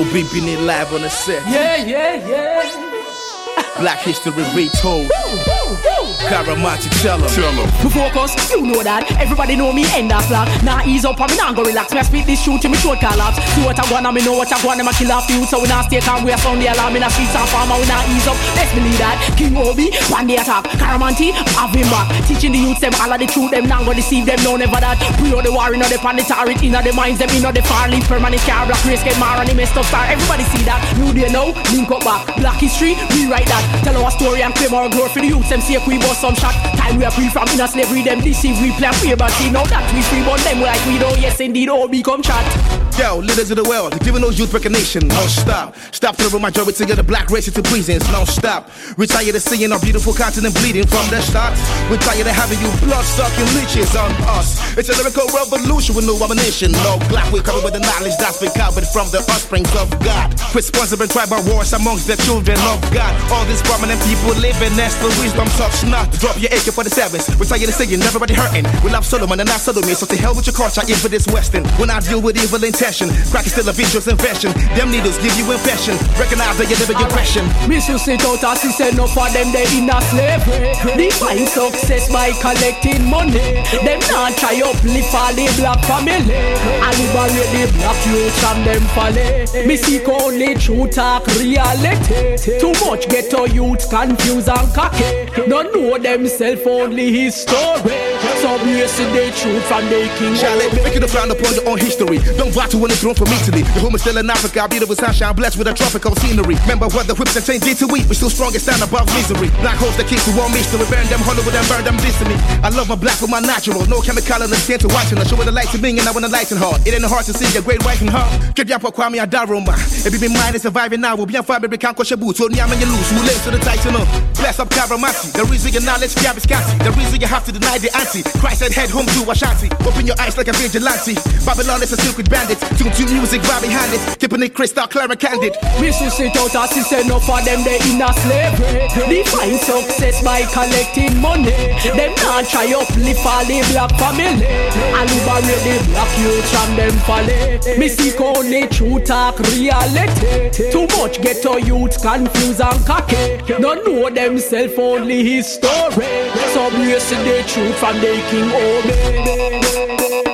OB being live on the set. Yeah, yeah, yeah. Black history retold. Karamanti, tell him. Tell him. Focus, you know that. Everybody know me end that flag. Now ease up, and me nah go relax. Me a spit this shoot me short collapse. See what I want, and me know what I want. Them a kill off you, so we not stay calm. We a sound the alarm in the streets and farm, and we not ease up. Let's believe that. King Obi, one day attack. Karamanti, have him back. Teaching the youths them all of the truth. Them not go deceive them, no never that. We know the war, in the planetary, in the minds, them in the far leaf, permanent car, black race, get mar, and the messed up star. Everybody see that. New day now, link up back. Black history, rewrite that. Tell our story and claim our glory for the youths. Them see if we bust some shot. Time we are free from inner slavery, them deceive, we play free, but see now that we free, but them like we don't, yes indeed, all become chat. Yo, leaders of the world, giving those youth recognition. No stop. Stop throwing majority of the black race into prisons. No stop. We're tired of seeing our beautiful continent bleeding from the start. We're tired of having you blood sucking leeches on us. It's a lyrical revolution with no abomination. No black, we're covered with the knowledge that's been covered from the offsprings of God. Responsible tribal wars amongst the children of God. All these prominent people living as the wisdom talks not. Drop your AK for the sevens. We're tired of seeing everybody hurting. We love Solomon and not sodomy. So to hell with your culture, if it is Western. When I deal with evil intention, crack is still a vicious invention. Them needles give you infection. Recognize that you live in your passion. Me should sit out as he said no for them they in a slavery. Define success by collecting money. Them not try uplift all the black family. And liberate the black youth from them folly. Me seek only true talk reality. Too much ghetto youth confused and cocky. Don't know themself only his story. So we see the truth from the king. Charlotte, make it a frown upon your own history. Don't watch to win the throne from Italy. The home is still in Africa, beautiful sunshine, blessed with a tropical scenery. Remember what the whips and chains did to we? We still strongest stand above misery. Black holes that keep the war mystery. Burn them Hollywood and burn them destiny. I love my black with my natural. No chemical in the skin to watching. I show with the light to me and I want to lighten heart. It ain't hard to see a great white and heart. Get up kwa me a daroma. If you be mine is surviving now, we'll be on fire, baby, can't coach your boots. So nyam and you lose, who lives to the titan up. Bless up Karamanti. The reason your knowledge gap is scanty. The reason you have to deny the anti. Christ said head home to Ashanti. Open your eyes like a vigilante. Babylon is a secret bandit. Tune to music right behind it. Keeping it crystal clear and candid. We should out as he said no for them they in a slavery. Define success by collecting money. Them not try uplift all the black family. And liberate the black youth from them folly. Me seek only true talk reality. Too much ghetto youth confused and cocky. Don't know themself only his story. So we see the truth from the Making all day.